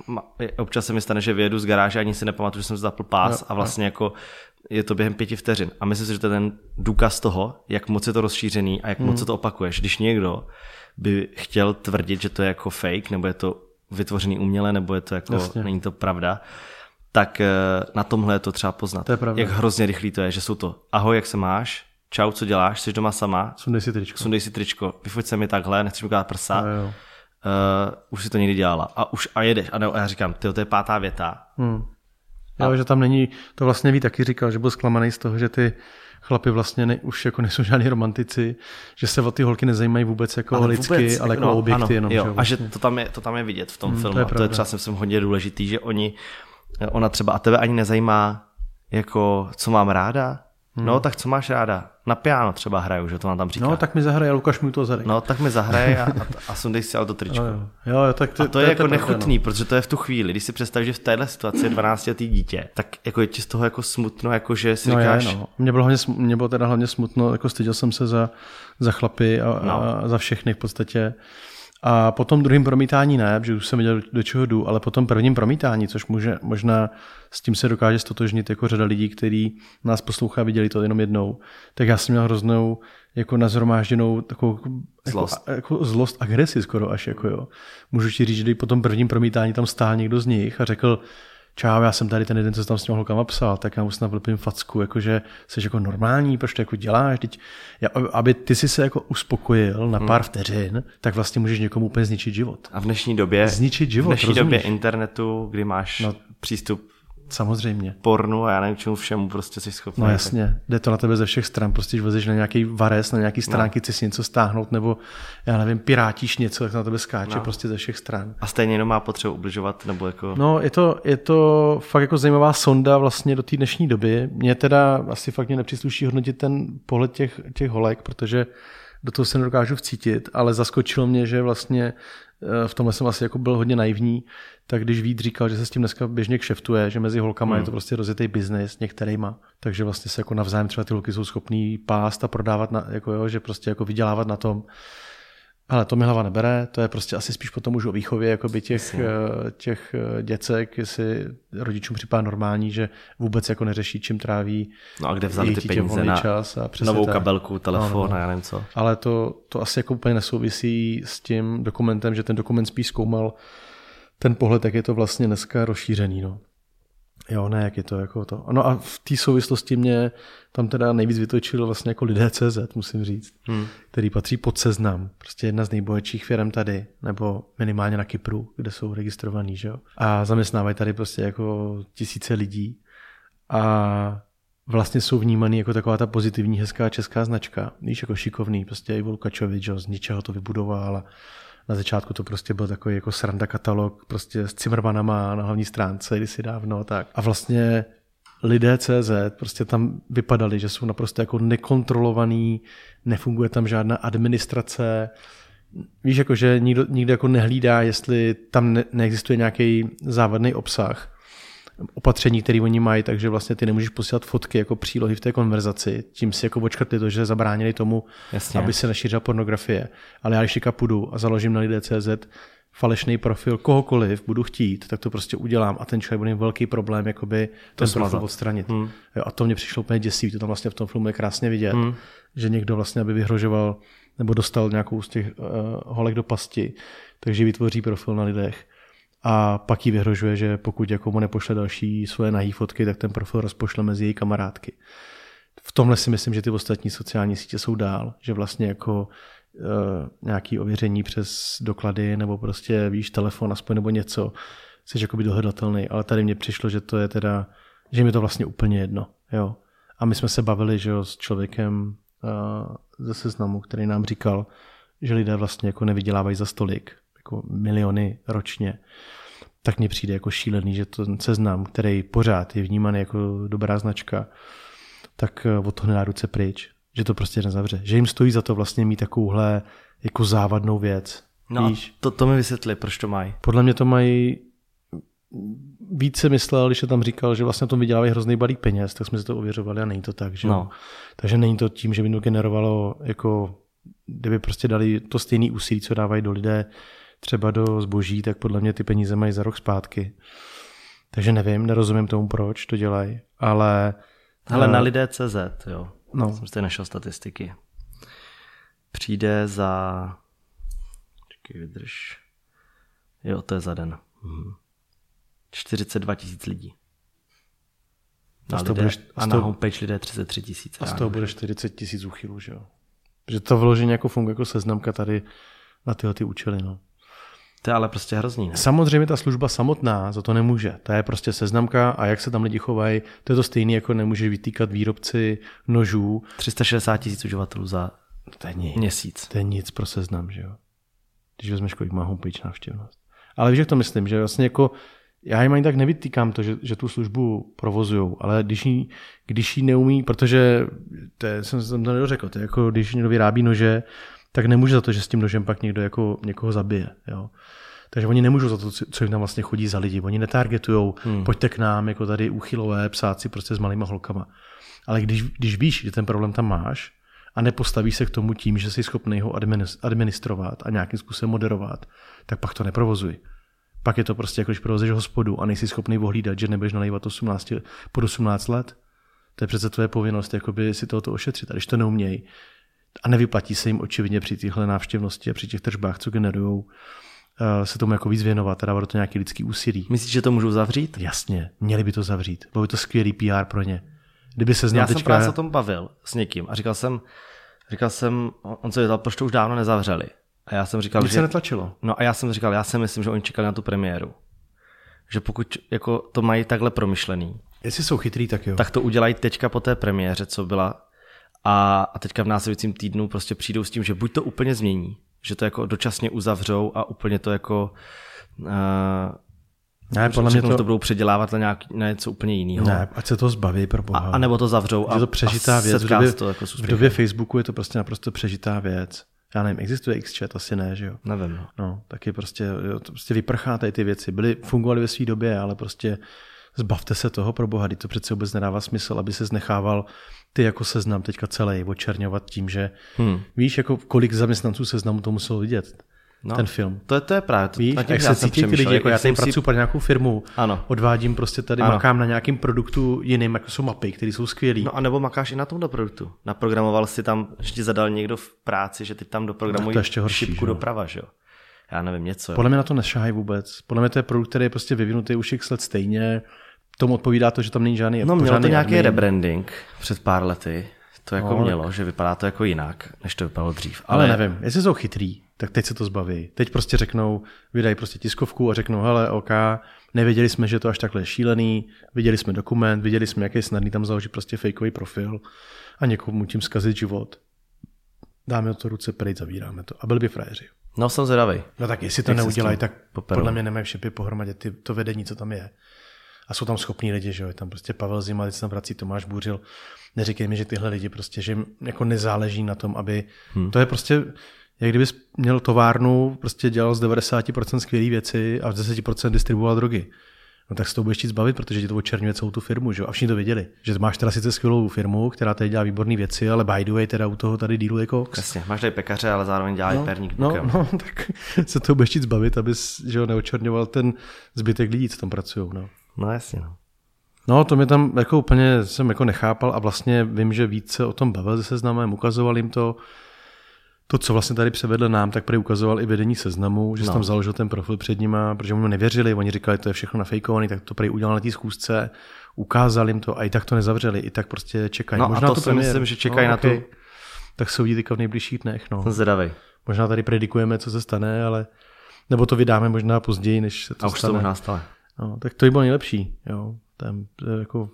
občas se mi stane, že vyjedu z garáže, ani si nepamatuju, že jsem zapl pás jo, a vlastně jo. jako je to během pěti vteřin. A myslím si, že to je ten důkaz toho, jak moc je to rozšířený a jak mm. moc se to opakuješ. Když někdo by chtěl tvrdit, že to je jako fake, nebo je to vytvořený uměle, nebo je to jako, Jasně. není to pravda, tak eh, na tomhle je to třeba poznat. To je pravda. Jak hrozně rychlý to je, že jsou to ahoj, jak se máš, čau, co děláš, jsi doma sama, sundej si tričko, sundej si tričko vyfoť se mi takhle, nechci mi prsa, no, jo. Uh, už si to někdy dělala a už a jedeš. A, ne, a já říkám, ty to je pátá věta. Hmm. Jo, a... že tam není, to vlastně ví taky říkal, že byl zklamaný z toho, že ty chlapi vlastně ne, už jako nejsou žádní romantici, že se o ty holky nezajímají vůbec jako ale lidsky, vůbec, ale jako no, objekty ano, jenom. Jo, že, vlastně. A že to tam, je, to tam je vidět v tom hmm, filmu. To je, to je třeba jsem hodně důležitý, že oni, ona třeba a tebe ani nezajímá, jako co mám ráda, Hmm. No, tak co máš ráda? Na piano třeba hraju, že to vám tam říká. No, tak mi zahraje, Lukáš mi to zadek. No, tak mi zahraje a, a, a sundej si ale to tričko. Jo, jo. jo tak to, a to, to je, je jako to nechutný, no. protože to je v tu chvíli, když si představíš, že v téhle situaci je 12 letý dítě, tak jako je ti z toho jako smutno, jako že si no, říkáš... Je, no. Mě bylo, hlavně, mě bylo teda hlavně smutno, jako styděl jsem se za, za chlapy a, no. a za všechny v podstatě. A po tom druhém promítání ne, že už jsem viděl, do čeho jdu, ale po tom prvním promítání, což může, možná s tím se dokáže stotožnit jako řada lidí, kteří nás poslouchá, viděli to jenom jednou, tak já jsem měl hroznou jako nazhromážděnou takovou jako, zlost. Jako, jako zlost, agresi skoro až. Jako jo. Můžu ti říct, že po tom prvním promítání tam stál někdo z nich a řekl, čau, já jsem tady ten jeden, co tam s těma holkama psal, tak já mu snad vlpím facku, jakože jsi jako normální, proč to jako děláš, teď, já, aby ty si se jako uspokojil na pár hmm. vteřin, tak vlastně můžeš někomu úplně zničit život. A v dnešní době, zničit život, v dnešní rozumíš? době internetu, kdy máš no, přístup Samozřejmě. Pornu a já nevím čemu všemu prostě jsi schopný. No jasně, tak... jde to na tebe ze všech stran, prostě když vezeš na nějaký vares, na nějaký stránky, no. si něco stáhnout, nebo já nevím, pirátíš něco, tak na tebe skáče no. prostě ze všech stran. A stejně jenom má potřebu ubližovat, nebo jako... No, je to, je to fakt jako zajímavá sonda vlastně do té dnešní doby. Mně teda asi fakt mě nepřísluší hodnotit ten pohled těch, těch holek, protože do toho se nedokážu vcítit, ale zaskočilo mě, že vlastně v tomhle jsem asi jako byl hodně naivní, tak když Vít říkal, že se s tím dneska běžně kšeftuje, že mezi holkama hmm. je to prostě rozjetý biznis některýma, takže vlastně se jako navzájem třeba ty holky jsou schopný pást a prodávat, na, jako jo, že prostě jako vydělávat na tom. Ale to mi hlava nebere, to je prostě asi spíš potom už o výchově jakoby těch, eh, těch eh, děcek, jestli rodičům připadá normální, že vůbec jako neřeší, čím tráví No a kde vzali ty peníze na čas a novou tak. kabelku, telefon no, no. a já nevím co. Ale to, to asi jako úplně nesouvisí s tím dokumentem, že ten dokument spíš zkoumal ten pohled, jak je to vlastně dneska rozšířený. No. Jo, ne, jak je to jako to. No a v té souvislosti mě tam teda nejvíc vytočil vlastně jako lidé CZ, musím říct, hmm. který patří pod seznam. Prostě jedna z nejbohatších firm tady, nebo minimálně na Kypru, kde jsou registrovaný, že jo. A zaměstnávají tady prostě jako tisíce lidí. A vlastně jsou vnímaný jako taková ta pozitivní, hezká česká značka. Víš, jako šikovný, prostě Ivo Lukačovič, že z ničeho to vybudoval a na začátku to prostě byl takový jako sranda katalog prostě s Cimrmanama na hlavní stránce kdysi dávno. Tak. A vlastně lidé CZ prostě tam vypadali, že jsou naprosto jako nekontrolovaný, nefunguje tam žádná administrace, víš, jako, že nikdo, nikdo jako nehlídá, jestli tam ne, neexistuje nějaký závadný obsah opatření, které oni mají, takže vlastně ty nemůžeš posílat fotky jako přílohy v té konverzaci. Tím si jako očkrtli to, že zabránili tomu, Jasně. aby se nešířila pornografie. Ale já když teďka půjdu a založím na lidé.cz falešný profil kohokoliv budu chtít, tak to prostě udělám a ten člověk bude mít velký problém jakoby to ten profil odstranit. Hmm. Jo, a to mě přišlo úplně děsivý, to tam vlastně v tom filmu je krásně vidět, hmm. že někdo vlastně aby vyhrožoval nebo dostal nějakou z těch uh, holek do pasti, takže vytvoří profil na lidech a pak jí vyhrožuje, že pokud jako mu nepošle další svoje nahý fotky, tak ten profil rozpošle mezi její kamarádky. V tomhle si myslím, že ty ostatní sociální sítě jsou dál, že vlastně jako uh, nějaký ověření přes doklady nebo prostě víš telefon aspoň nebo něco, jsi jakoby dohledatelný, ale tady mně přišlo, že to je teda, že mi to vlastně úplně jedno, jo. A my jsme se bavili, že jo, s člověkem uh, ze seznamu, který nám říkal, že lidé vlastně jako nevydělávají za stolik, jako miliony ročně, tak mně přijde jako šílený, že to seznam, který pořád je vnímaný jako dobrá značka, tak eh, od toho nedá ruce pryč, že to prostě nezavře. Že jim stojí za to vlastně mít takovouhle jako závadnou věc. No Víš? to, to mi vysvětli, proč to mají. Podle mě to mají více myslel, když se tam říkal, že vlastně tom vydělávají hrozný balík peněz, tak jsme si to ověřovali a není to tak. Že? No. Takže není to tím, že by to generovalo, jako kdyby prostě dali to stejné úsilí, co dávají do lidé třeba do zboží, tak podle mě ty peníze mají za rok zpátky. Takže nevím, nerozumím tomu, proč to dělají, ale... Ale na lidé CZ, jo. No. Jsem si našel statistiky. Přijde za... Čekaj, vydrž. Jo, to je za den. Mhm. 42 tisíc lidí. Na a, lidé, budeš, a, na homepage lidé 33 tisíc. A z toho bude 40 tisíc úchylů, že jo? Že to vložení jako funguje jako seznamka tady na tyhle ty účely, no. To je ale prostě hrozný, ne? Samozřejmě ta služba samotná za to nemůže. To je prostě seznamka a jak se tam lidi chovají, to je to stejné, jako nemůže vytýkat výrobci nožů. 360 tisíc uživatelů za to je nic. měsíc. To je nic pro seznam, že jo? Když vezmeš, kolik má homepage návštěvnost. Ale víš, jak to myslím, že vlastně jako já jim ani tak nevytýkám to, že, že tu službu provozují, ale když jí, když neumí, protože to je, jsem, jsem to nedořekl, to je jako když někdo vyrábí nože, tak nemůže za to, že s tím nožem pak někdo jako někoho zabije. Jo. Takže oni nemůžou za to, co jim tam vlastně chodí za lidi. Oni netargetujou, hmm. pojďte k nám, jako tady úchylové psáci prostě s malýma holkama. Ale když, když víš, že ten problém tam máš a nepostavíš se k tomu tím, že jsi schopný ho administrovat a nějakým způsobem moderovat, tak pak to neprovozuj. Pak je to prostě jako když provozuješ hospodu a nejsi schopný ohlídat, že nebudeš nalývat 18, pod 18 let. To je přece tvoje povinnost jakoby si tohoto ošetřit. A když to neumějí a nevyplatí se jim očividně při těchto návštěvnosti a při těch tržbách, co generují, eh, se tomu jako víc věnovat a dávat to nějaký lidský úsilí. Myslíš, že to můžou zavřít? Jasně, měli by to zavřít. Bylo by to skvělý PR pro ně. Kdyby se znal Já teďka... jsem právě se o tom bavil s někým a říkal jsem, říkal jsem, on se věděl, proč to už dávno nezavřeli. A já jsem říkal, Nic že... se netlačilo. No a já jsem říkal, já si myslím, že oni čekali na tu premiéru. Že pokud jako to mají takhle promyšlený, Jestli jsou chytrý, tak jo. Tak to udělají teďka po té premiéře, co byla. A, a teďka v následujícím týdnu prostě přijdou s tím, že buď to úplně změní, že to jako dočasně uzavřou a úplně to jako uh, ne, podle mě to... to budou předělávat na, nějak, na něco úplně jiného. Ne, ať se to zbaví pro boha. A, a nebo to zavřou. Je to přežitá a věc. V době, to jako v době Facebooku je to prostě naprosto přežitá věc já nevím, existuje XChat? Asi ne, že jo? Nevím. No, no taky prostě, jo, to prostě vyprchá tady ty věci. Byly, fungovaly ve své době, ale prostě zbavte se toho pro boha, to přece vůbec nedává smysl, aby se znechával ty jako seznam teďka celý očerňovat tím, že hmm. víš, jako kolik zaměstnanců seznamu to muselo vidět no, ten film. To je, to je právě. To, Víš, jak se cítí ty lidi, jako já tady pracuji pro nějakou firmu, ano. odvádím prostě tady, ano. makám na nějakém produktu jiným, jako jsou mapy, které jsou skvělé. No a nebo makáš i na tomto produktu. Naprogramoval si tam, že ti zadal někdo v práci, že ty tam doprogramují no, ještě horší, šipku že? doprava, že jo? Já nevím, něco. Podle mě na to nešahají vůbec. Podle mě to je produkt, který je prostě vyvinutý už x let stejně. Tomu odpovídá to, že tam není žádný No mělo to nějaký admin. rebranding před pár lety. To jako no, mělo, že vypadá to jako jinak, než to vypadalo dřív. Ale, ale nevím, jestli jsou chytrý tak teď se to zbaví. Teď prostě řeknou, vydají prostě tiskovku a řeknou, hele, OK, nevěděli jsme, že to až takhle je šílený, viděli jsme dokument, viděli jsme, jaký je snadný tam založit prostě fakeový profil a někomu tím zkazit život. Dáme to ruce pryč, zavíráme to. A byli by frajeři. No jsem zvědavý. No tak jestli to neudělají, tak poperu. podle mě nemají všepy pohromadě ty, to vedení, co tam je. A jsou tam schopní lidi, že jo, je tam prostě Pavel Zima, teď se tam vrací Tomáš Bůřil. Neříkej mi, že tyhle lidi prostě, že jim jako nezáleží na tom, aby, hmm. to je prostě, jak kdybys měl továrnu, prostě dělal z 90% skvělé věci a z 10% distribuoval drogy. No tak se to budeš chtít zbavit, protože ti to očerňuje celou tu firmu, že? A všichni to věděli. Že máš teda sice skvělou firmu, která tady dělá výborné věci, ale by the way, teda u toho tady dílu jako. Jasně, máš tady pekaře, ale zároveň dělá no, perník. No, no, tak se to budeš chtít zbavit, abys že ho, neočerňoval ten zbytek lidí, co tam pracují. No. no jasně, no. No, to mě tam jako úplně jsem jako nechápal a vlastně vím, že více o tom bavil se seznamem, ukazoval jim to, to, co vlastně tady převedl nám, tak prý ukazoval i vedení seznamu, že no. tam založil ten profil před nima, protože mu nevěřili, oni říkali, to je všechno nafejkovaný, tak to prý udělal na té zkoušce, ukázal jim to a i tak to nezavřeli, i tak prostě čekají. No Možná a to, to si myslím, že čekají no, na okay. to. Tak se uvidí v nejbližších dnech. No. Jsem zvědavý. Možná tady predikujeme, co se stane, ale nebo to vydáme možná později, než se to a už stane. to možná stane. No, tak to by bylo nejlepší. Jo. Tam, jako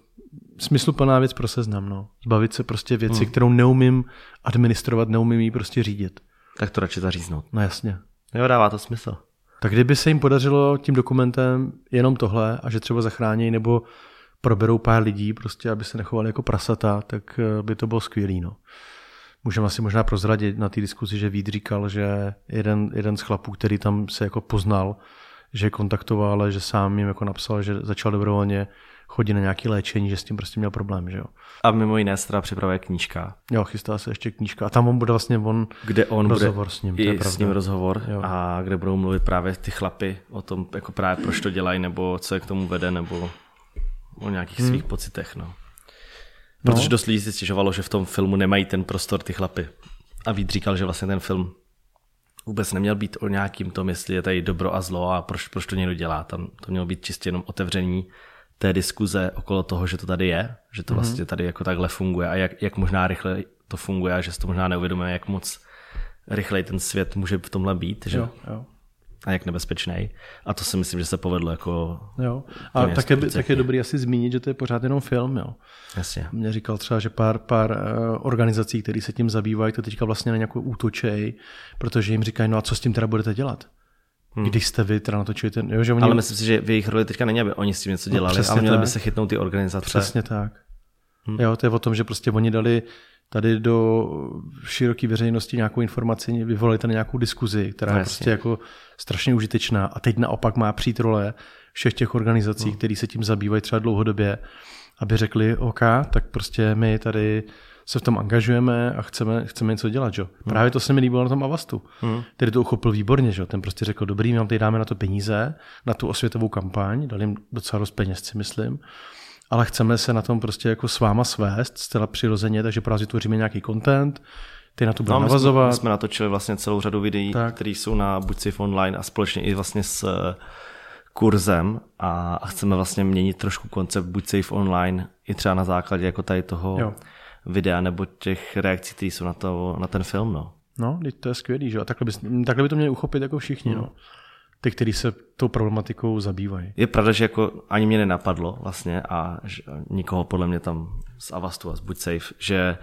smysluplná věc pro seznam. No. Zbavit se prostě věci, hmm. kterou neumím administrovat, neumím ji prostě řídit. Tak to radši zaříznout. No jasně. Jo, dává to smysl. Tak kdyby se jim podařilo tím dokumentem jenom tohle a že třeba zachrání nebo proberou pár lidí, prostě aby se nechovali jako prasata, tak eh, by to bylo skvělý. No. Můžeme asi možná prozradit na té diskuzi, že Vít říkal, že jeden, jeden z chlapů, který tam se jako poznal, že kontaktoval, ale že sám jim jako napsal, že začal dobrovolně chodit na nějaké léčení, že s tím prostě měl problém, že jo. A mimo jiné se teda připravuje knížka. Jo, chystá se ještě knížka. A tam on bude vlastně on, kde on rozhovor bude s ním. To je s ním rozhovor jo. a kde budou mluvit právě ty chlapy o tom, jako právě proč to dělají, nebo co je k tomu vede, nebo o nějakých hmm. svých pocitech, no. Protože no. dost lidí si stěžovalo, že v tom filmu nemají ten prostor ty chlapy. A Vít říkal, že vlastně ten film vůbec neměl být o nějakým tom, jestli je tady dobro a zlo a proč, proč to někdo dělá. Tam to mělo být čistě jenom otevření té diskuze okolo toho, že to tady je, že to mm-hmm. vlastně tady jako takhle funguje a jak, jak možná rychle to funguje a že si to možná neuvědomuje, jak moc rychleji ten svět může v tomhle být. Že? Jo, jo a jak nebezpečný. A to si myslím, že se povedlo jako... Jo. A také, tak je dobrý asi zmínit, že to je pořád jenom film. Jo. Jasně. Mě říkal třeba, že pár, pár uh, organizací, které se tím zabývají, to teďka vlastně na nějakou útočej, protože jim říkají, no a co s tím teda budete dělat? Hmm. Když jste vy teda natočili ten... Jo, že oni... Ale myslím si, že v jejich roli teďka není, aby oni s tím něco no, dělali, no, ale měli tak. by se chytnout ty organizace. Přesně tak. Hmm. Jo, to je o tom, že prostě oni dali tady do široké veřejnosti nějakou informaci, vyvolali tady nějakou diskuzi, která no, je prostě jako strašně užitečná. A teď naopak má přijít role všech těch organizací, no. které se tím zabývají třeba dlouhodobě, aby řekli, OK, tak prostě my tady se v tom angažujeme a chceme, chceme něco dělat. Že? Hmm. Právě to se mi líbilo na tom Avastu. Hmm. Který to uchopil výborně. Že? Ten prostě řekl, dobrý, my vám tady dáme na to peníze, na tu osvětovou kampaň, dali jim docela dost peněz, si myslím ale chceme se na tom prostě jako s váma svést zcela přirozeně, takže právě tvoříme nějaký content, ty na to budeme no, navazovat. My jsme, my jsme natočili vlastně celou řadu videí, které jsou na Buď Safe Online a společně i vlastně s eh, kurzem a, a chceme vlastně měnit trošku koncept Buď Safe Online i třeba na základě jako tady toho jo. Videa nebo těch reakcí, které jsou na, to, na ten film. No, no to je skvělý, že? A takhle by, takhle by to měli uchopit jako všichni. Hmm. No ty, kteří se tou problematikou zabývají. Je pravda, že jako ani mě nenapadlo vlastně a že nikoho podle mě tam z Avastu a z Buď Safe, že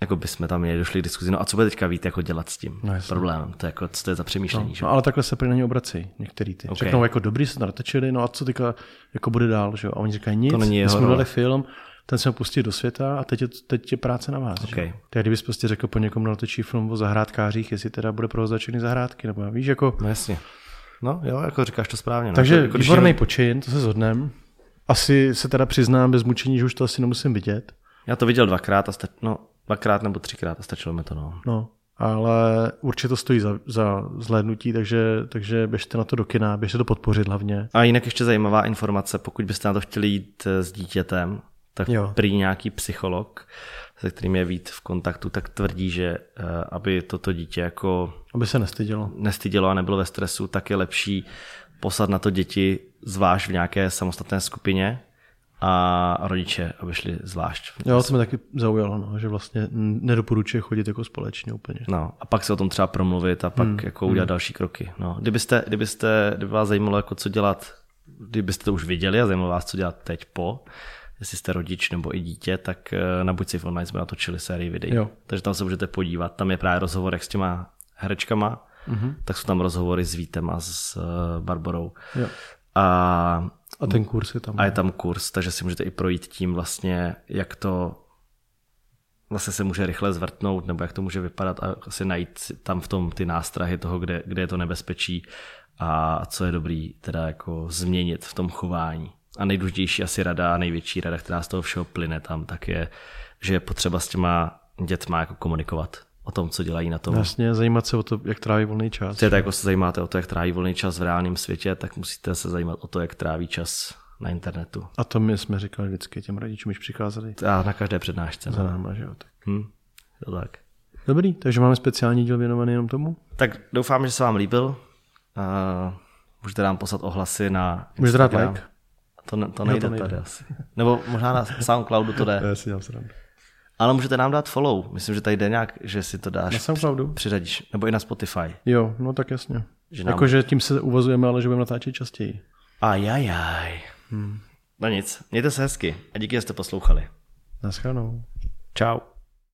jako bychom tam měli došli k diskuzi, no a co bude teďka víte, jako dělat s tím no, problémem, to je, jako, co to je za přemýšlení. No, že? no ale takhle se pro ně obrací některý ty. Okay. Řeknou jako dobrý, se to natočili, no a co teďka jako bude dál, že? A oni říkají nic, to není my jsme dali film, ten jsme pustili do světa a teď je, teď je práce na vás. Okay. Že? Tak kdybys prostě řekl po někom natočí film o zahrádkářích, jestli teda bude provoz zahrádky, nebo víš, jako... No jasně. No jo, jako říkáš to správně. No. Takže jako, výborný jenom... počin, to se zhodneme. Asi se teda přiznám bez mučení, že už to asi nemusím vidět. Já to viděl dvakrát, a sta... no, dvakrát nebo třikrát a stačilo mi to. No. no ale určitě to stojí za, za zhlédnutí, takže, takže běžte na to do kina, běžte to podpořit hlavně. A jinak ještě zajímavá informace, pokud byste na to chtěli jít eh, s dítětem, tak jo. prý nějaký psycholog, se kterým je víc v kontaktu, tak tvrdí, že eh, aby toto dítě jako... Aby se nestydělo. Nestydělo a nebylo ve stresu, tak je lepší poslat na to děti zvlášť v nějaké samostatné skupině a rodiče, aby šli zvlášť. Jo, to mi taky zaujalo, no, že vlastně nedoporučuje chodit jako společně úplně. No, a pak se o tom třeba promluvit a pak hmm. jako udělat hmm. další kroky. No, kdybyste, kdybyste, kdyby vás zajímalo, jako co dělat, kdybyste to už viděli a zajímalo vás, co dělat teď po, jestli jste rodič nebo i dítě, tak eh, na Buď si online jsme natočili sérii videí. Jo. Takže tam se můžete podívat. Tam je právě rozhovor s těma herečkama, mm-hmm. tak jsou tam rozhovory s Vítem a s eh, Barborou. Jo. A, a ten kurz je tam. A je tam kurz, takže si můžete i projít tím vlastně, jak to vlastně se může rychle zvrtnout, nebo jak to může vypadat a asi najít tam v tom ty nástrahy toho, kde, kde je to nebezpečí a co je dobrý teda jako změnit v tom chování a nejdůležitější asi rada, největší rada, která z toho všeho plyne tam, tak je, že je potřeba s těma dětma jako komunikovat o tom, co dělají na tom. Jasně, zajímat se o to, jak tráví volný čas. Chcete, jako se zajímáte o to, jak tráví volný čas v reálném světě, tak musíte se zajímat o to, jak tráví čas na internetu. A to my jsme říkali vždycky těm rodičům, když přicházeli. A na každé přednášce. Za no. náma, že jo. Tak. Hm, to tak. Dobrý, takže máme speciální díl věnovaný jenom tomu? Tak doufám, že se vám líbil. Uh, můžete nám poslat ohlasy na Můžete dát like. To, ne, to nejde, to nejde tady asi. Nebo možná na Soundcloudu to jde. Já si dělám srandu. Ale můžete nám dát follow. Myslím, že tady jde nějak, že si to dáš. Na Soundcloudu? Přiřadíš. Nebo i na Spotify. Jo, no tak jasně. Že nám... Jakože tím se uvazujeme, ale že budeme natáčet častěji. Ajajaj. Hmm. No nic, mějte se hezky a díky, že jste poslouchali. Naschledanou. Ciao.